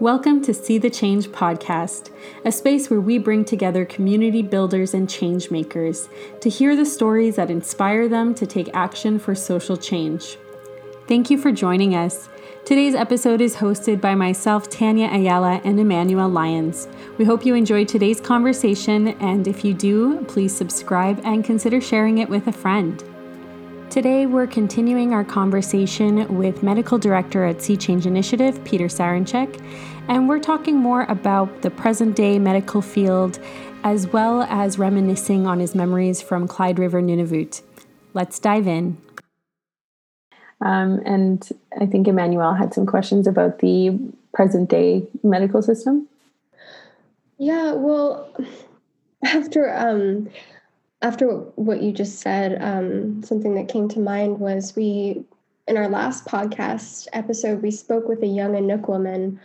Welcome to See the Change podcast, a space where we bring together community builders and change makers to hear the stories that inspire them to take action for social change. Thank you for joining us. Today's episode is hosted by myself, Tanya Ayala, and Emmanuel Lyons. We hope you enjoyed today's conversation, and if you do, please subscribe and consider sharing it with a friend. Today, we're continuing our conversation with Medical Director at Sea Change Initiative, Peter Saranchek, and we're talking more about the present day medical field as well as reminiscing on his memories from Clyde River Nunavut. Let's dive in. Um, and I think Emmanuel had some questions about the present day medical system. Yeah, well, after um, after what you just said, um, something that came to mind was we, in our last podcast episode, we spoke with a young Inuk woman.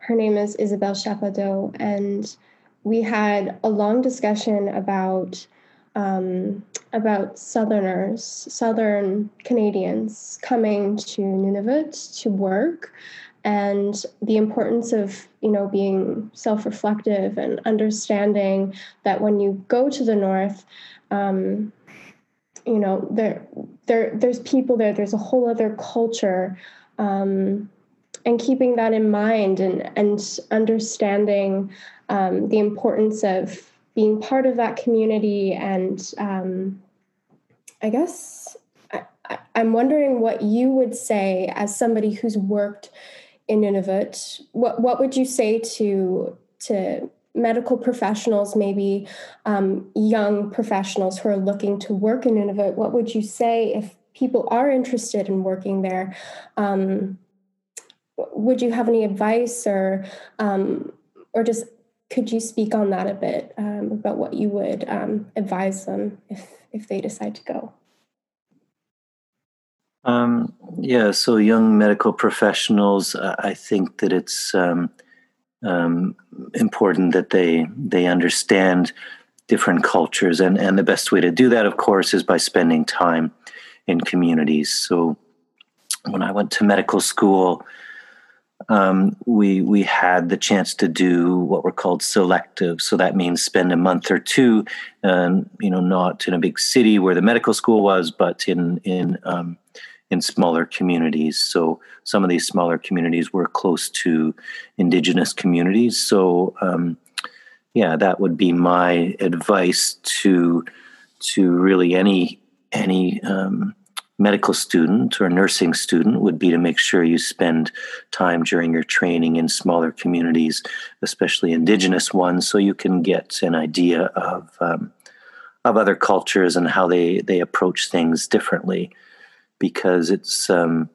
Her name is Isabelle Chapadeau, and we had a long discussion about um, about Southerners, Southern Canadians coming to Nunavut to work, and the importance of you know being self-reflective and understanding that when you go to the north um, you know there there there's people there there's a whole other culture um, and keeping that in mind and and understanding um, the importance of being part of that community and um, i guess I, i'm wondering what you would say as somebody who's worked in Nunavut what what would you say to to medical professionals, maybe um, young professionals who are looking to work in Nunavut, what would you say if people are interested in working there? Um, would you have any advice or um, or just could you speak on that a bit um, about what you would um, advise them if if they decide to go? Um, yeah, so young medical professionals, I think that it's um, important that they they understand different cultures, and and the best way to do that, of course, is by spending time in communities. So, when I went to medical school, um, we we had the chance to do what were called selective. So that means spend a month or two, um, you know, not in a big city where the medical school was, but in in um, in smaller communities. So some of these smaller communities were close to indigenous communities. So um, yeah, that would be my advice to to really any any um, medical student or nursing student would be to make sure you spend time during your training in smaller communities, especially indigenous ones, so you can get an idea of um, of other cultures and how they they approach things differently because it's um,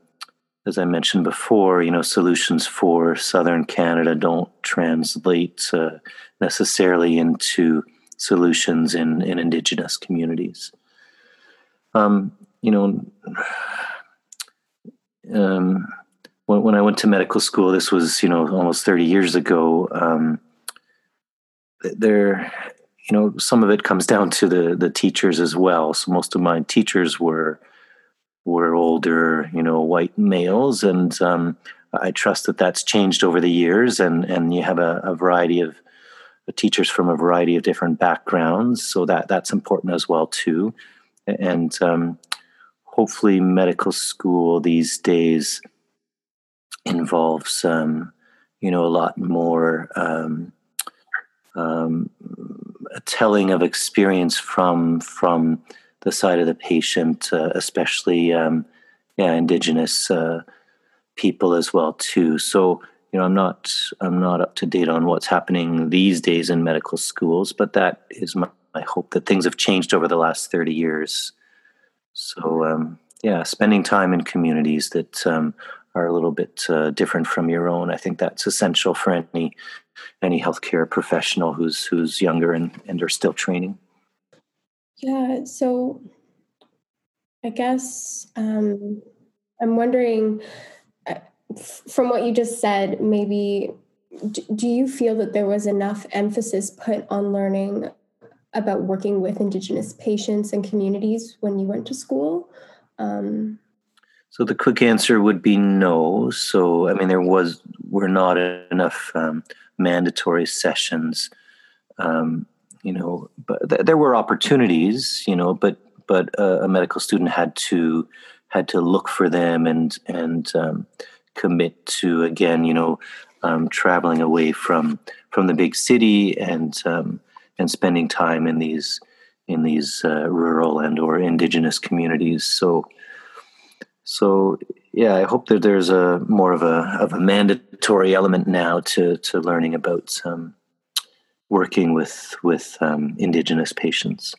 as I mentioned before, you know, solutions for southern Canada don't translate uh, necessarily into solutions in, in indigenous communities. Um, you know, um, when, when, I went to medical school, this was, you know, almost 30 years ago, um, there, you know, some of it comes down to the, the teachers as well. So most of my teachers were, were older, you know, white males, and um, I trust that that's changed over the years, and and you have a, a variety of teachers from a variety of different backgrounds, so that that's important as well too, and um, hopefully medical school these days involves um, you know a lot more um, um, a telling of experience from from the side of the patient, uh, especially um, yeah, indigenous uh, people as well too. So you know, I'm not I'm not up to date on what's happening these days in medical schools, but that is my, my hope that things have changed over the last 30 years. So um, yeah, spending time in communities that um, are a little bit uh, different from your own. I think that's essential for any any healthcare professional who's who's younger and, and are still training. Yeah, so I guess um, I'm wondering uh, from what you just said, maybe do you feel that there was enough emphasis put on learning about working with Indigenous patients and communities when you went to school? Um, so the quick answer would be no. So I mean, there was were not enough um, mandatory sessions. Um, you know, but th- there were opportunities. You know, but but uh, a medical student had to had to look for them and and um, commit to again, you know, um, traveling away from from the big city and um, and spending time in these in these uh, rural and or indigenous communities. So so yeah, I hope that there's a more of a of a mandatory element now to to learning about um, working with with um, indigenous patients.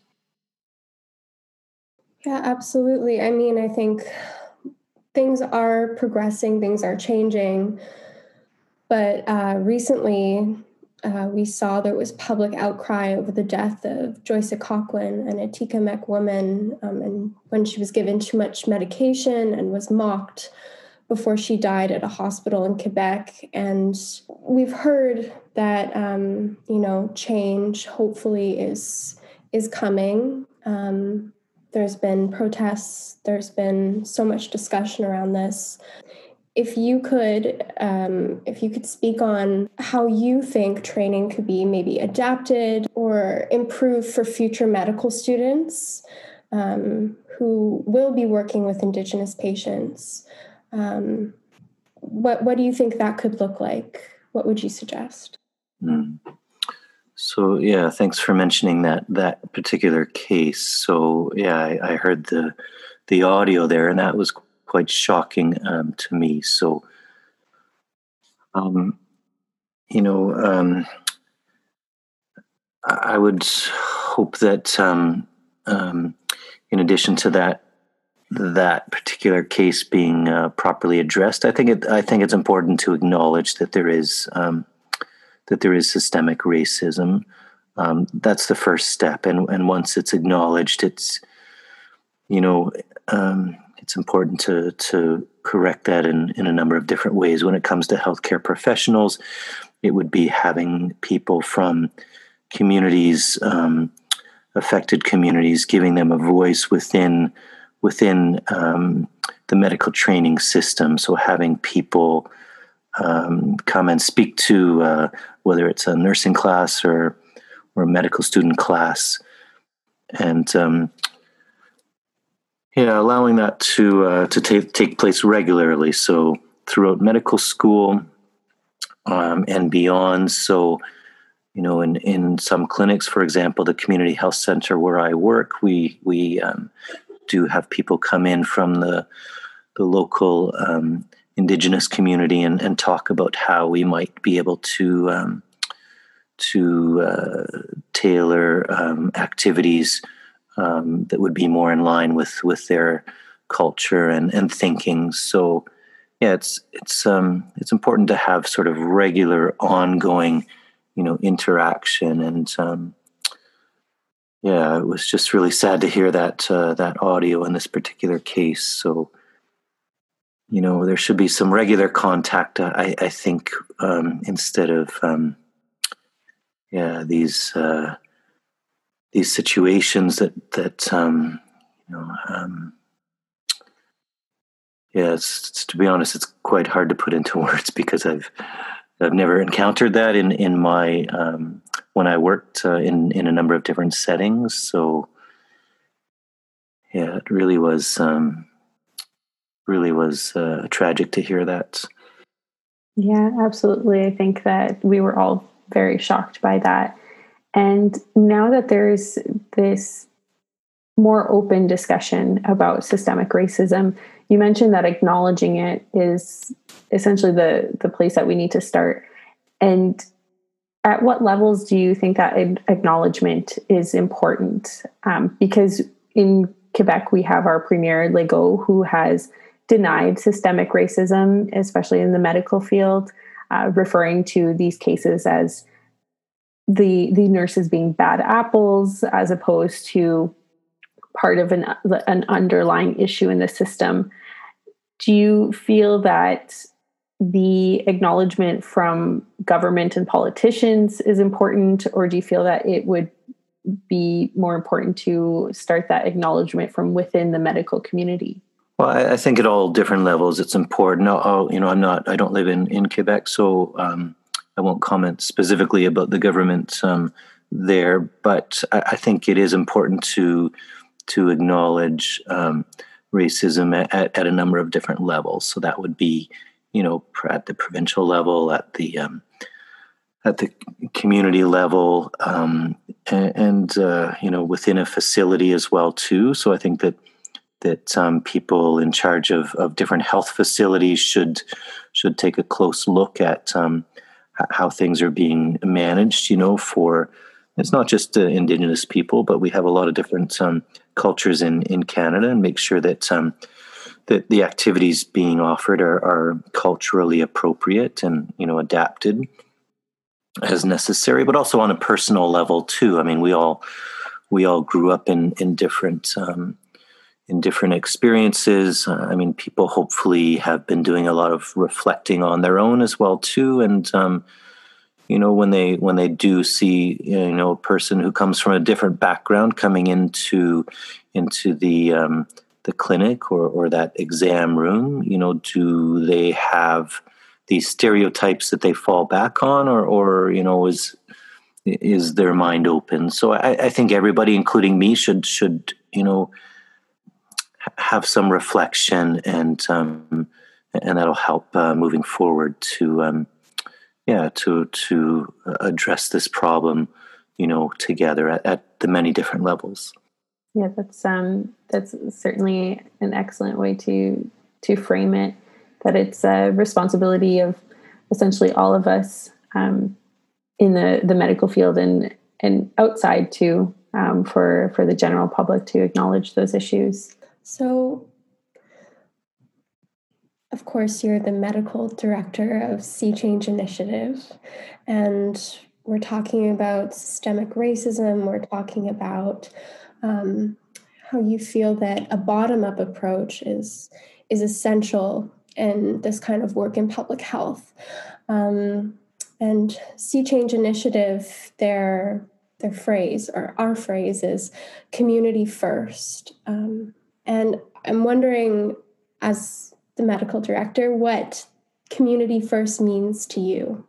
Yeah, absolutely. I mean, I think things are progressing, things are changing, but uh, recently uh, we saw there was public outcry over the death of Joyce Echaquan, an Atikamekw woman, um, and when she was given too much medication and was mocked before she died at a hospital in Quebec. And we've heard that um, you know change hopefully is is coming. Um, there's been protests. There's been so much discussion around this if you could um, if you could speak on how you think training could be maybe adapted or improved for future medical students um, who will be working with indigenous patients um, what what do you think that could look like what would you suggest mm. so yeah thanks for mentioning that that particular case so yeah I, I heard the the audio there and that was quite shocking um, to me. So, um, you know, um, I would hope that, um, um, in addition to that, that particular case being uh, properly addressed, I think it. I think it's important to acknowledge that there is um, that there is systemic racism. that's the first step, and and once it's acknowledged, it's you know um, it's important to to correct that in, in a number of different ways. When it comes to healthcare professionals, it would be having people from communities, um, affected communities, giving them a voice within within um, the medical training system. So having people um, come and speak to uh, whether it's a nursing class or or a medical student class, and um, yeah, allowing that to uh, to take take place regularly. So throughout medical school um, and beyond. So you know, in in some clinics, for example, the community health center where I work, we we um, do have people come in from the the local um, indigenous community and, and talk about how we might be able to um, to uh, tailor um, activities um, that would be more in line with with their culture and and thinking. So yeah, it's it's um, it's important to have sort of regular, ongoing, you know, interaction. And um, yeah, it was just really sad to hear that uh, that audio in this particular case. So you know, there should be some regular contact. I, I think um, instead of um, yeah these. Uh, these situations that that um, you know um, yeah it's, it's, to be honest it's quite hard to put into words because I've I've never encountered that in in my um, when I worked uh, in in a number of different settings so yeah it really was um, really was uh, tragic to hear that. Yeah absolutely. I think that we were all very shocked by that. And now that there's this more open discussion about systemic racism, you mentioned that acknowledging it is essentially the the place that we need to start. And at what levels do you think that acknowledgement is important? Um, because in Quebec, we have our premier Legault, who has denied systemic racism, especially in the medical field, uh, referring to these cases as the the nurses being bad apples as opposed to part of an an underlying issue in the system do you feel that the acknowledgement from government and politicians is important or do you feel that it would be more important to start that acknowledgement from within the medical community Well, I, think at all different levels, it's important. I'll, you know, I'm not, I don't live in in Quebec, so um, I won't comment specifically about the government um, there. But I, I, think it is important to to acknowledge um, racism at, at, a number of different levels. So that would be, you know, at the provincial level, at the um, at the community level, um, and, uh, you know, within a facility as well too. So I think that that um, people in charge of, of different health facilities should should take a close look at um, how things are being managed. You know, for it's not just uh, Indigenous people, but we have a lot of different um, cultures in in Canada, and make sure that um, that the activities being offered are, are culturally appropriate and you know adapted as necessary, but also on a personal level too. I mean, we all we all grew up in in different um, in different experiences. Uh, I mean, people hopefully have been doing a lot of reflecting on their own as well too, and um, you know when they when they do see you know a person who comes from a different background coming into into the um, the clinic or or that exam room, you know, do they have these stereotypes that they fall back on, or or you know is is their mind open? So I, I think everybody, including me, should should you know have some reflection and um, and that'll help uh, moving forward to um, yeah to to address this problem you know together at, at, the many different levels yeah that's um that's certainly an excellent way to to frame it that it's a responsibility of essentially all of us um, in the the medical field and and outside too um, for for the general public to acknowledge those issues so, of course, you're the medical director of Sea Change Initiative, and we're talking about systemic racism. We're talking about um, how you feel that a bottom-up approach is is essential in this kind of work in public health. Um, and Sea Change Initiative, their their phrase or our phrase is community first. Um, and I'm wondering, as the medical director, what community first means to you.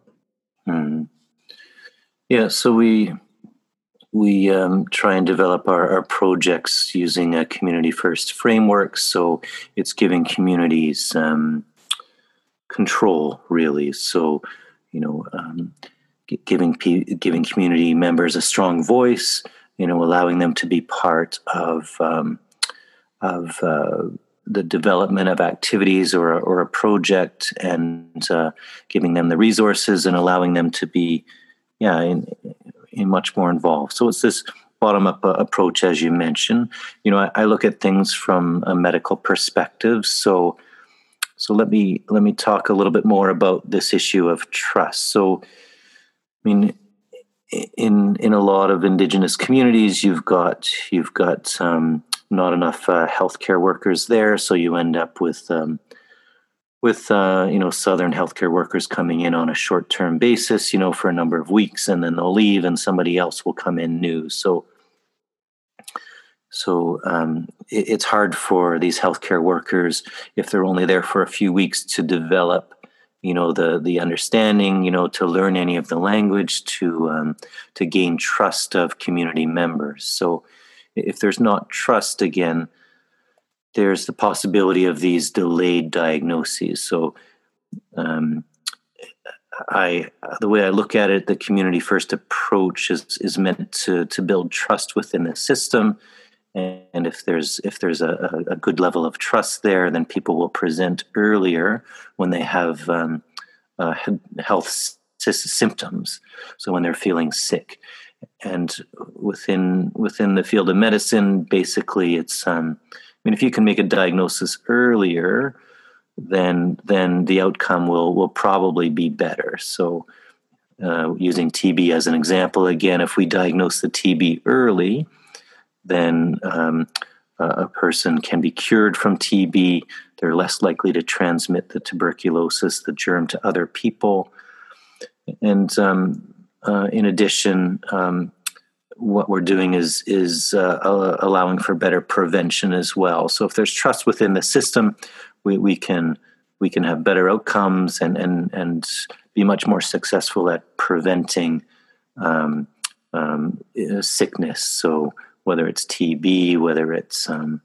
Mm. Yeah, so we we um, try and develop our, our, projects using a community first framework. So it's giving communities um, control, really. So you know, um, giving giving community members a strong voice. You know, allowing them to be part of um, of uh, the development of activities or, or a project and uh, giving them the resources and allowing them to be yeah in, in much more involved. So it's this bottom up uh, approach as you mentioned. You know I, I, look at things from a medical perspective. So so let me let me talk a little bit more about this issue of trust. So i mean in in a lot of indigenous communities you've got you've got um, not enough uh, healthcare workers there, so you end up with um, with uh, you know southern healthcare workers coming in on a short term basis, you know, for a number of weeks, and then they'll leave, and somebody else will come in new. So so um, it, it's hard for these healthcare workers if they're only there for a few weeks to develop you know the the understanding you know to learn any of the language to um, to gain trust of community members so if there's not trust again, there's the possibility of these delayed diagnoses. So, um, I the way I look at it, the community first approach is is meant to to build trust within the system, and if there's if there's a, a good level of trust there, then people will present earlier when they have um, uh, health symptoms. So when they're feeling sick, and within within the field of medicine, basically, it's um, mean, if you can make a diagnosis earlier, then then the outcome will will probably be better. So, uh, using TB as an example, again, if we diagnose the TB early, then um, a person can be cured from TB. They're less likely to transmit the tuberculosis, the germ, to other people. And um, uh, in addition, um, what we're doing is is uh, uh, allowing for better prevention as well. So if there's trust within the system, we, we can we can have better outcomes and and and be much more successful at preventing um, um, sickness. So whether it's TB, whether it's um,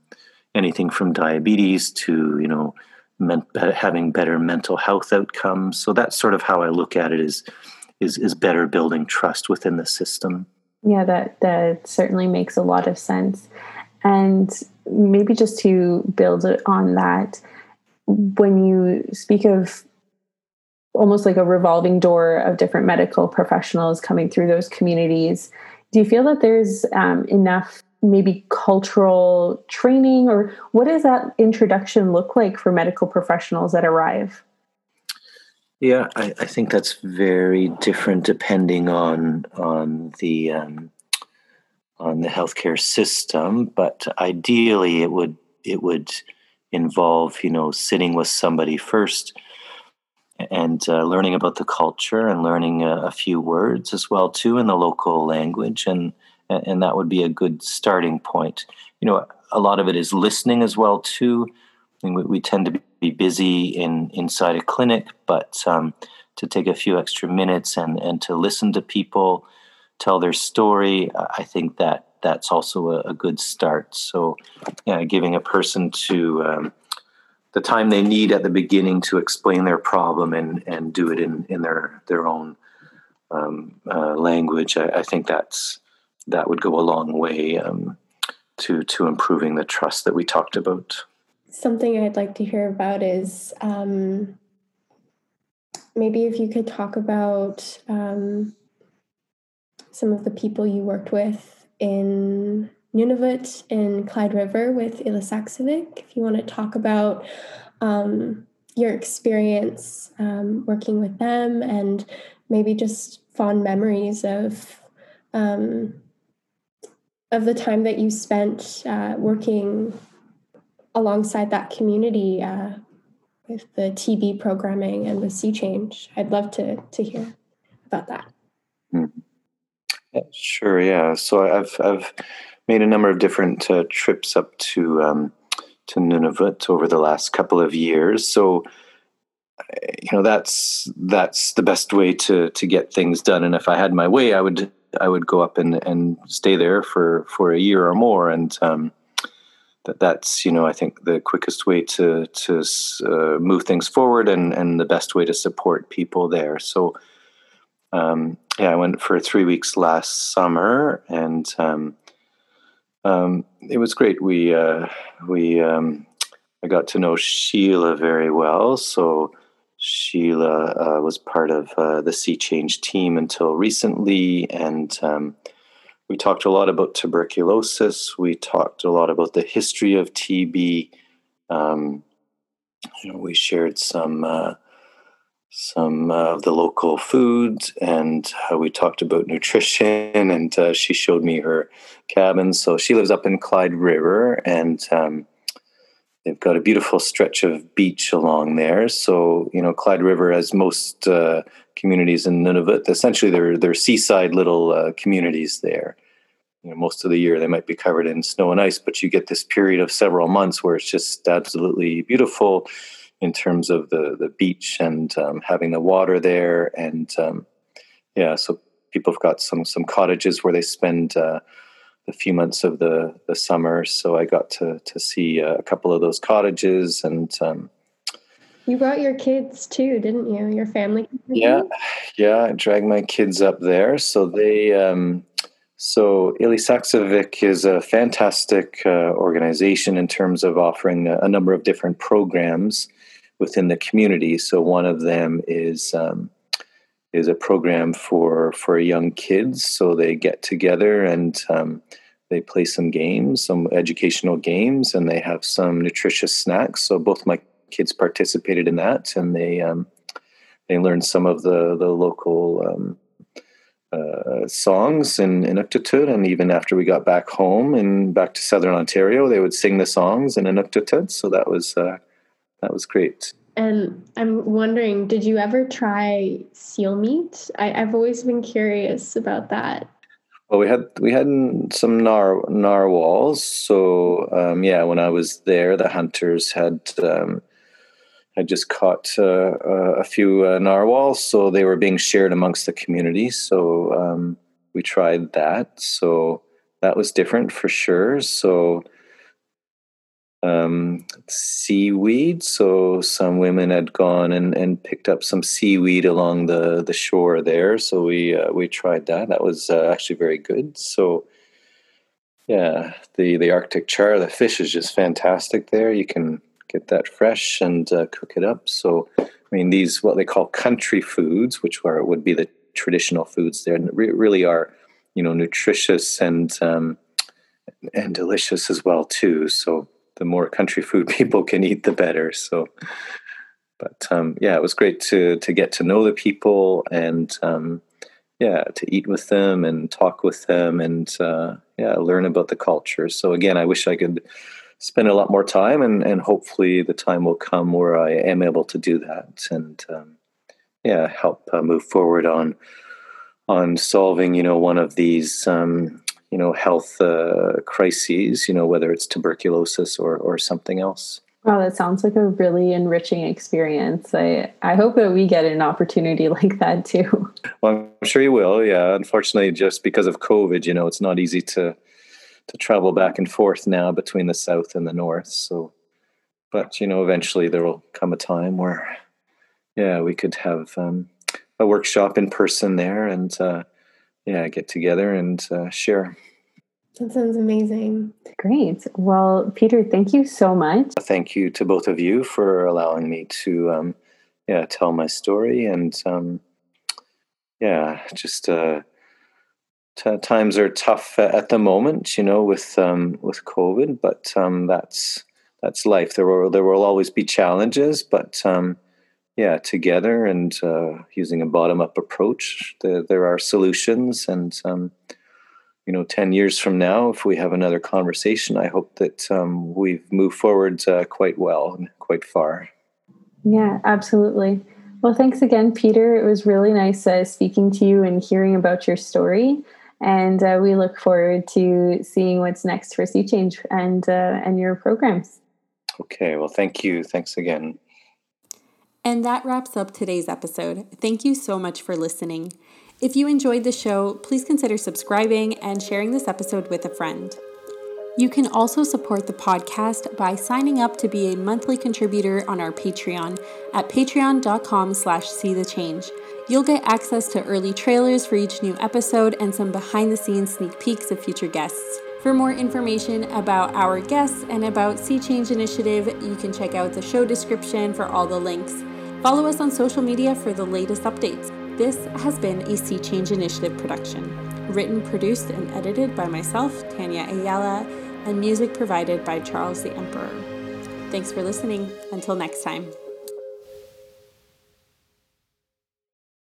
anything from diabetes to you know men- having better mental health outcomes. So that's sort of how I look at it is is is better building trust within the system. Yeah, that that certainly makes a lot of sense. And maybe just to build on that, when you speak of almost like a revolving door of different medical professionals coming through those communities, do you feel that there's um, enough maybe cultural training or what does that introduction look like for medical professionals that arrive? Yeah, I, I think that's very different depending on on the um, on the healthcare system. But ideally, it would it would involve you know sitting with somebody first and uh, learning about the culture and learning a, a, few words as well too in the local language and and that would be a good starting point you know a lot of it is listening as well too I mean, we, we, tend to be busy in inside a clinic but um, to take a few extra minutes and and to listen to people tell their story i think that that's also a, a good start so yeah giving a person to um, the time they need at the beginning to explain their problem and and do it in in their their own um, uh, language. I, I, think that's that would go a long way um, to to improving the trust that we talked about. Something I'd like to hear about is um, maybe if you could talk about um, some of the people you worked with in Nunavut in Clyde River with Ilisaqsivik. If you want to talk about um, your experience um, working with them and maybe just fond memories of um, of the time that you spent uh, working alongside that community uh, with the TB programming and with Sea Change. I'd love to to hear about that. Mm-hmm. Sure. Yeah. So I've I've made a number of different uh, trips up to um, to Nunavut over the last couple of years. So you know that's that's the best way to to get things done. And if I had my way, I would I would go up and and stay there for for a year or more. And um, that that's you know I think the quickest way to to uh, move things forward and and the best way to support people there. So. Um, yeah, I went for three weeks last summer, and um, um, it was great. We uh, we um, I got to know Sheila very well. So Sheila uh, was part of uh, the Sea Change team until recently, and um, we talked a lot about tuberculosis. We talked a lot about the history of TB. Um, you know, we shared some uh, some of the local foods and uh, we talked about nutrition. And uh, she showed me her cabin. So she lives up in clyde river and um, they've got a beautiful stretch of beach along there. So you know clyde river has most uh, communities in nunavut. Essentially they're, they're seaside little uh, communities there you know, most of the year they might be covered in snow and ice but you get this period of several months where it's just absolutely beautiful in terms of the the beach and um, having the water there and um, yeah so people have got some some cottages where they spend uh, a few months of the the summer. So i got to to see uh, a couple of those cottages and um, you brought your kids too didn't you? Your family? Yeah yeah i dragged my kids up there. So they um, so Ilisaqsivik is a fantastic uh, organization in terms of offering a, a, number of different programs within the community. So one of them is um, is a program for for young kids. So they get together and um, they play some games, some educational games, and they have some nutritious snacks. So both my kids participated in that, and they um, they learned some of the the local. Uh, songs in Inuktitut, and even after we got back home and back to Southern Ontario, they would sing the songs in Inuktitut. So that was uh, that was great. And I'm wondering, did you ever try seal meat? I, have always been curious about that. Well, we had we had some nar narwhals. So um, yeah, when I was there, the hunters had um, had just caught uh, uh a few uh, narwhals, so they were being shared amongst the community. So um, we tried that. So that was different for sure. So um, seaweed. So some women had gone and, and picked up some seaweed along the, the shore there. So we uh, we tried that. That was uh, actually very good. So yeah, the the Arctic char, the fish is just fantastic there. You can get that fresh and uh, cook it up. So I mean, these what they call country foods, which are would be the traditional foods there, re- really are you know nutritious and um, and delicious as well too. So the more country food people can eat, the better. So, but um, yeah, it was great to to get to know the people and um, yeah, to eat with them and talk with them and uh, yeah, learn about the culture. So again, I wish I could spend a lot more time and and hopefully the time will come where I am able to do that and um, yeah, help uh, move forward on on solving you know one of these um, you know health uh, crises you know whether it's tuberculosis or or something else Wow, that sounds like a really enriching experience. I, I hope that we get an opportunity like that too. Well, I'm sure you will. Yeah, unfortunately, just because of COVID, you know, it's not easy to to travel back and forth now between the south and the north. So, but you know, eventually there will come a time where, yeah, we could have um, a workshop in person there and uh, yeah, get together and uh, share. That sounds amazing. Great. Well, Peter, thank you so much. Thank you to both of you for allowing me to, um, yeah, tell my story and, um, yeah, just uh, t- times are tough at the moment, you know, with um, with COVID, but um, that's that's life. There will there will always be challenges, but um, yeah, together and uh, using a bottom up approach, there, there are solutions. And, um, you know, 10 years from now, if we have another conversation, I hope that um, we've moved forward uh, quite well and quite far. Yeah, absolutely. Well, thanks again, Peter. It was really nice uh, speaking to you and hearing about your story. And uh, we look forward to seeing what's next for Sea Change and uh, and your programs. Okay. Well, thank you. Thanks again. And that wraps up today's episode. Thank you so much for listening. If you enjoyed the show, please consider subscribing and sharing this episode with a friend. You can also support the podcast by signing up to be a monthly contributor on our Patreon at patreon.com slash see the change. You'll get access to early trailers for each new episode and some behind the scenes sneak peeks of future guests. For more information about our guests and about Sea Change Initiative, you can check out the show description for all the links. Follow us on social media for the latest updates. This has been a Sea Change Initiative production. Written, produced, and edited by myself, Tanya Ayala, and music provided by Charles the Emperor. Thanks for listening. Until next time.